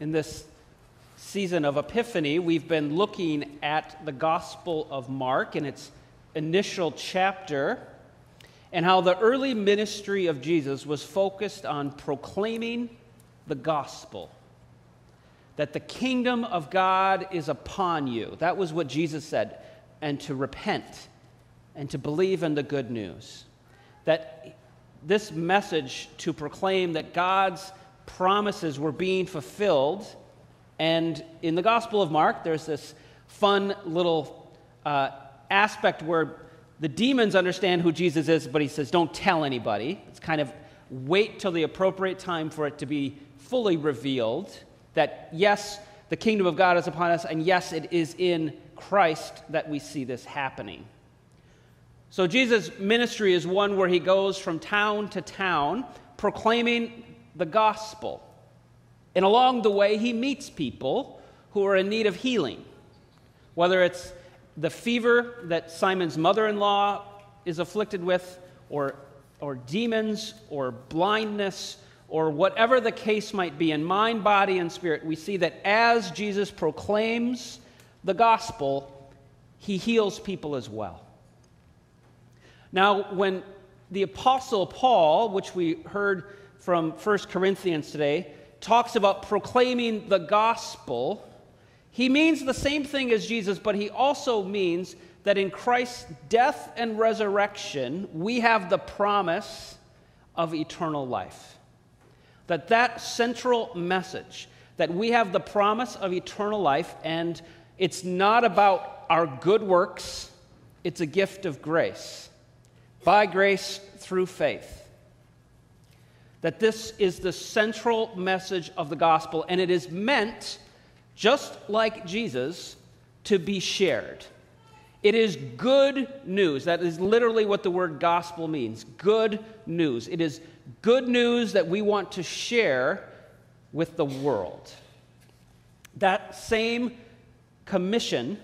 In this season of Epiphany, we've been looking at the Gospel of Mark in its initial chapter and how the early ministry of Jesus was focused on proclaiming the gospel. That the kingdom of God is upon you. That was what Jesus said. And to repent and to believe in the good news. That this message to proclaim that God's promises were being fulfilled. And in the Gospel of Mark, there's this fun little uh, aspect where the demons understand who Jesus is, but he says, don't tell anybody. It's kind of wait till the appropriate time for it to be fully revealed that, yes, the kingdom of God is upon us, and yes, it is in Christ that we see this happening. So, Jesus' ministry is one where he goes from town to town proclaiming the gospel. And along the way, he meets people who are in need of healing, whether it's the fever that Simon's mother in law is afflicted with, or, or demons, or blindness, or whatever the case might be in mind, body, and spirit, we see that as Jesus proclaims the gospel, he heals people as well. Now, when the Apostle Paul, which we heard from 1 Corinthians today, talks about proclaiming the gospel, he means the same thing as Jesus, but he also means that in Christ's death and resurrection, we have the promise of eternal life. That that central message, that we have the promise of eternal life, and it's not about our good works, it's a gift of grace by grace through faith. That this is the central message of the gospel, and it is meant, just like Jesus, to be shared. It is good news. That is literally what the word gospel means good news. It is good news that we want to share with the world. That same commission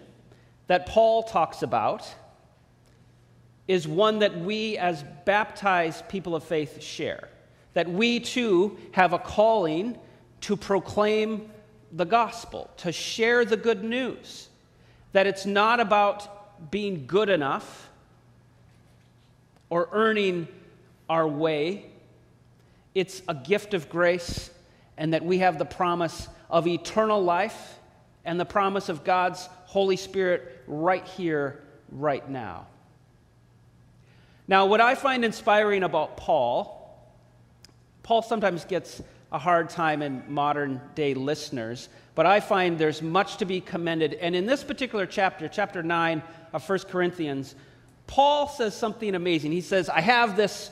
that Paul talks about is one that we, as baptized people of faith, share. That we too have a calling to proclaim the gospel, to share the good news. That it's not about being good enough or earning our way, it's a gift of grace, and that we have the promise of eternal life and the promise of God's Holy Spirit right here, right now. Now, what I find inspiring about Paul, Paul sometimes gets a hard time in modern day listeners, but I find there's much to be commended. And in this particular chapter, chapter 9 of 1 Corinthians, Paul says something amazing. He says, I have this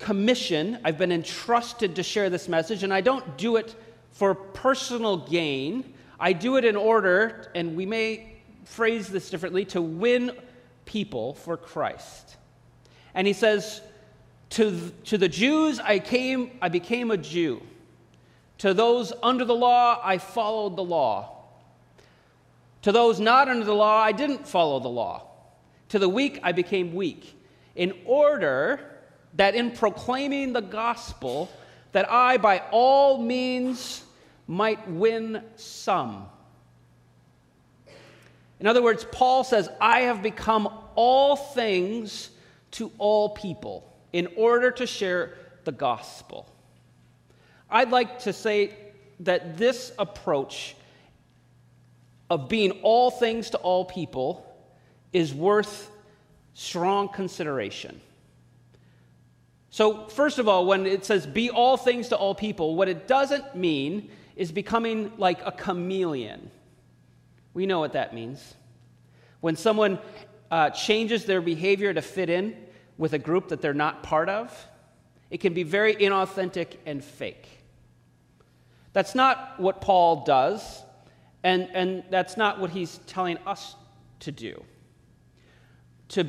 commission, I've been entrusted to share this message, and I don't do it for personal gain. I do it in order, and we may phrase this differently, to win people for Christ. And he says, to, to the Jews, I came, I became a Jew. To those under the law, I followed the law. To those not under the law, I didn't follow the law. To the weak, I became weak. In order that in proclaiming the gospel, that I by all means might win some. In other words, Paul says, I have become all things to all people in order to share the gospel. I'd like to say that this approach of being all things to all people is worth strong consideration. So, first of all, when it says be all things to all people, what it doesn't mean is becoming like a chameleon. We know what that means. When someone uh, changes their behavior to fit in with a group that they're not part of, it can be very inauthentic and fake. That's not what Paul does, and, and that's not what he's telling us to do. To,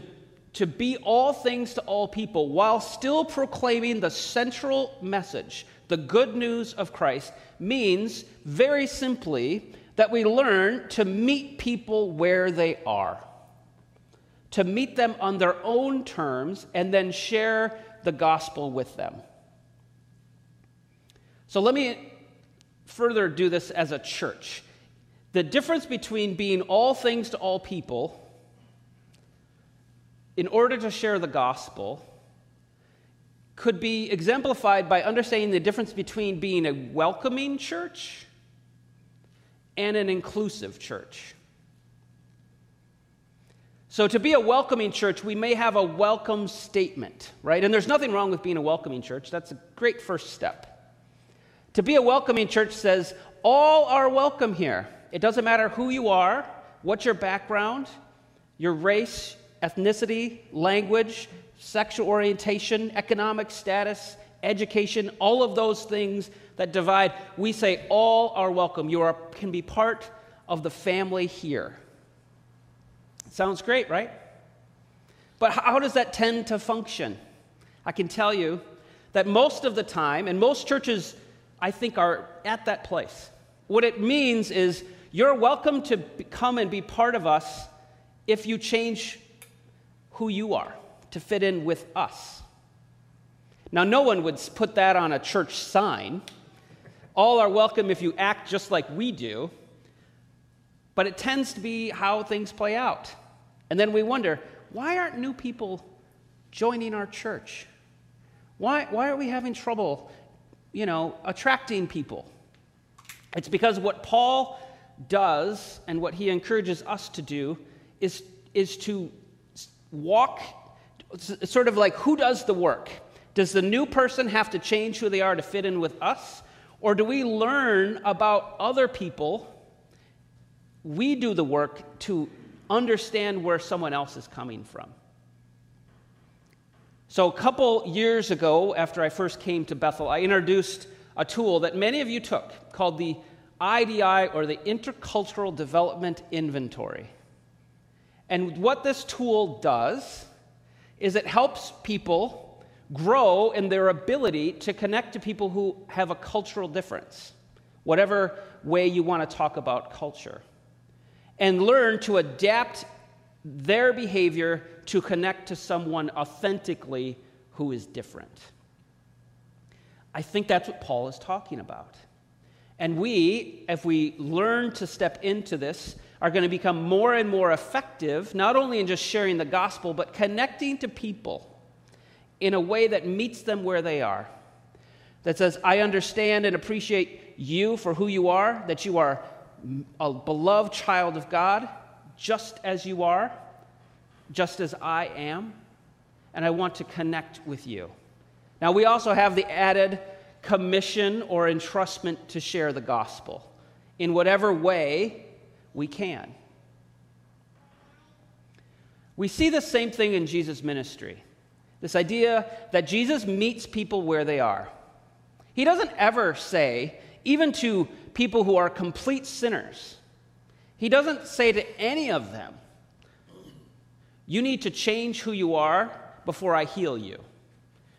to be all things to all people while still proclaiming the central message, the good news of Christ, means very simply that we learn to meet people where they are to meet them on their own terms and then share the gospel with them. So let me further do this as a church. The difference between being all things to all people in order to share the gospel could be exemplified by understanding the difference between being a welcoming church and an inclusive church. So, to be a welcoming church, we may have a welcome statement, right? And there's nothing wrong with being a welcoming church. That's a great first step. To be a welcoming church says, all are welcome here. It doesn't matter who you are, what your background, your race, ethnicity, language, sexual orientation, economic status, education, all of those things that divide, we say all are welcome. You are, can be part of the family here. Sounds great, right? But how does that tend to function? I can tell you that most of the time, and most churches, I think, are at that place. What it means is you're welcome to come and be part of us if you change who you are to fit in with us. Now, no one would put that on a church sign. All are welcome if you act just like we do. But it tends to be how things play out. And then we wonder why aren't new people joining our church? Why, why are we having trouble, you know, attracting people? It's because what Paul does and what he encourages us to do is, is to walk, sort of like who does the work? Does the new person have to change who they are to fit in with us? Or do we learn about other people? We do the work to understand where someone else is coming from. So, a couple years ago, after I first came to Bethel, I introduced a tool that many of you took called the IDI or the Intercultural Development Inventory. And what this tool does is it helps people grow in their ability to connect to people who have a cultural difference, whatever way you want to talk about culture, and learn to adapt their behavior to connect to someone authentically who is different. I think that's what Paul is talking about. And we, if we learn to step into this, are going to become more and more effective, not only in just sharing the gospel, but connecting to people in a way that meets them where they are. That says, I understand and appreciate you for who you are, that you are a beloved child of God, just as you are, just as I am, and I want to connect with you. Now, we also have the added commission or entrustment to share the gospel in whatever way we can. We see the same thing in Jesus' ministry this idea that Jesus meets people where they are. He doesn't ever say, even to people who are complete sinners, he doesn't say to any of them, You need to change who you are before I heal you.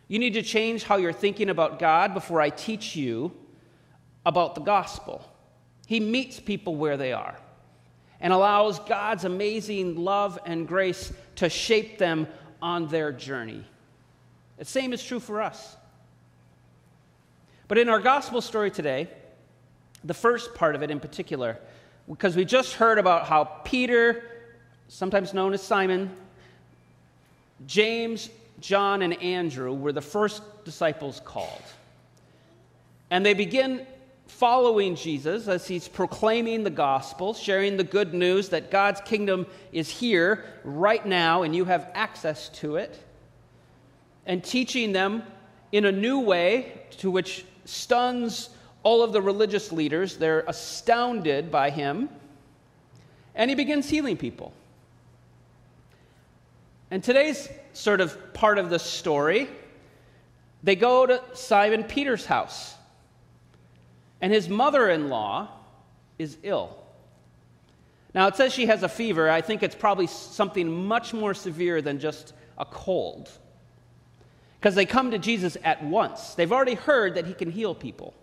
You need to change how you're thinking about God before I teach you about the gospel. He meets people where they are and allows God's amazing love and grace to shape them on their journey. The same is true for us. But in our gospel story today, the first part of it in particular, because we just heard about how Peter, sometimes known as Simon, James, John, and Andrew were the first disciples called. And they begin following Jesus as he's proclaiming the gospel, sharing the good news that God's kingdom is here right now and you have access to it, and teaching them in a new way to which stuns all of the religious leaders. They're astounded by him. And he begins healing people. And today's sort of part of the story, they go to Simon Peter's house and his mother in law is ill. Now, it says she has a fever. I think it's probably something much more severe than just a cold. Because they come to Jesus at once. They've already heard that he can heal people.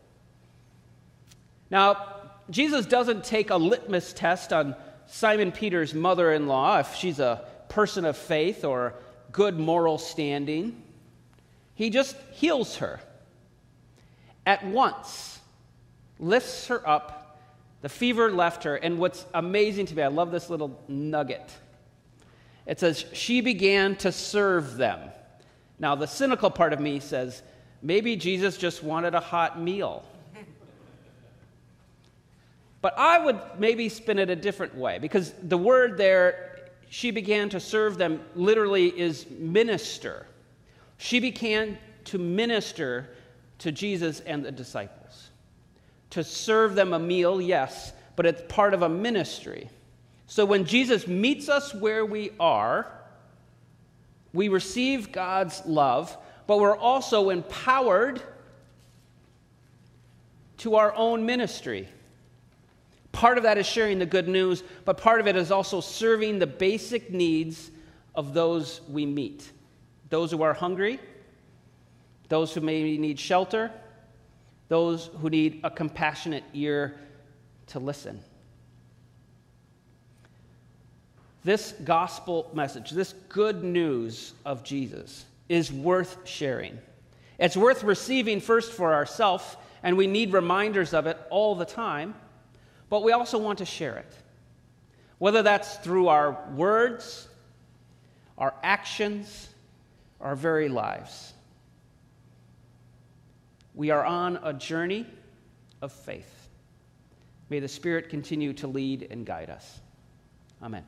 Now, Jesus doesn't take a litmus test on Simon Peter's mother in law, if she's a person of faith or good moral standing. He just heals her at once lifts her up. The fever left her. And what's amazing to me, I love this little nugget. It says, She began to serve them. Now, the cynical part of me says, maybe Jesus just wanted a hot meal. But I would maybe spin it a different way because the word there, she began to serve them, literally is minister. She began to minister to Jesus and the disciples. To serve them a meal, yes, but it's part of a ministry. So when Jesus meets us where we are, we receive God's love, but we're also empowered to our own ministry. Part of that is sharing the good news, but part of it is also serving the basic needs of those we meet those who are hungry, those who maybe need shelter, those who need a compassionate ear to listen. This gospel message, this good news of Jesus, is worth sharing. It's worth receiving first for ourselves, and we need reminders of it all the time but we also want to share it. Whether that's through our words, our actions, our very lives. We are on a journey of faith. May the Spirit continue to lead and guide us. Amen.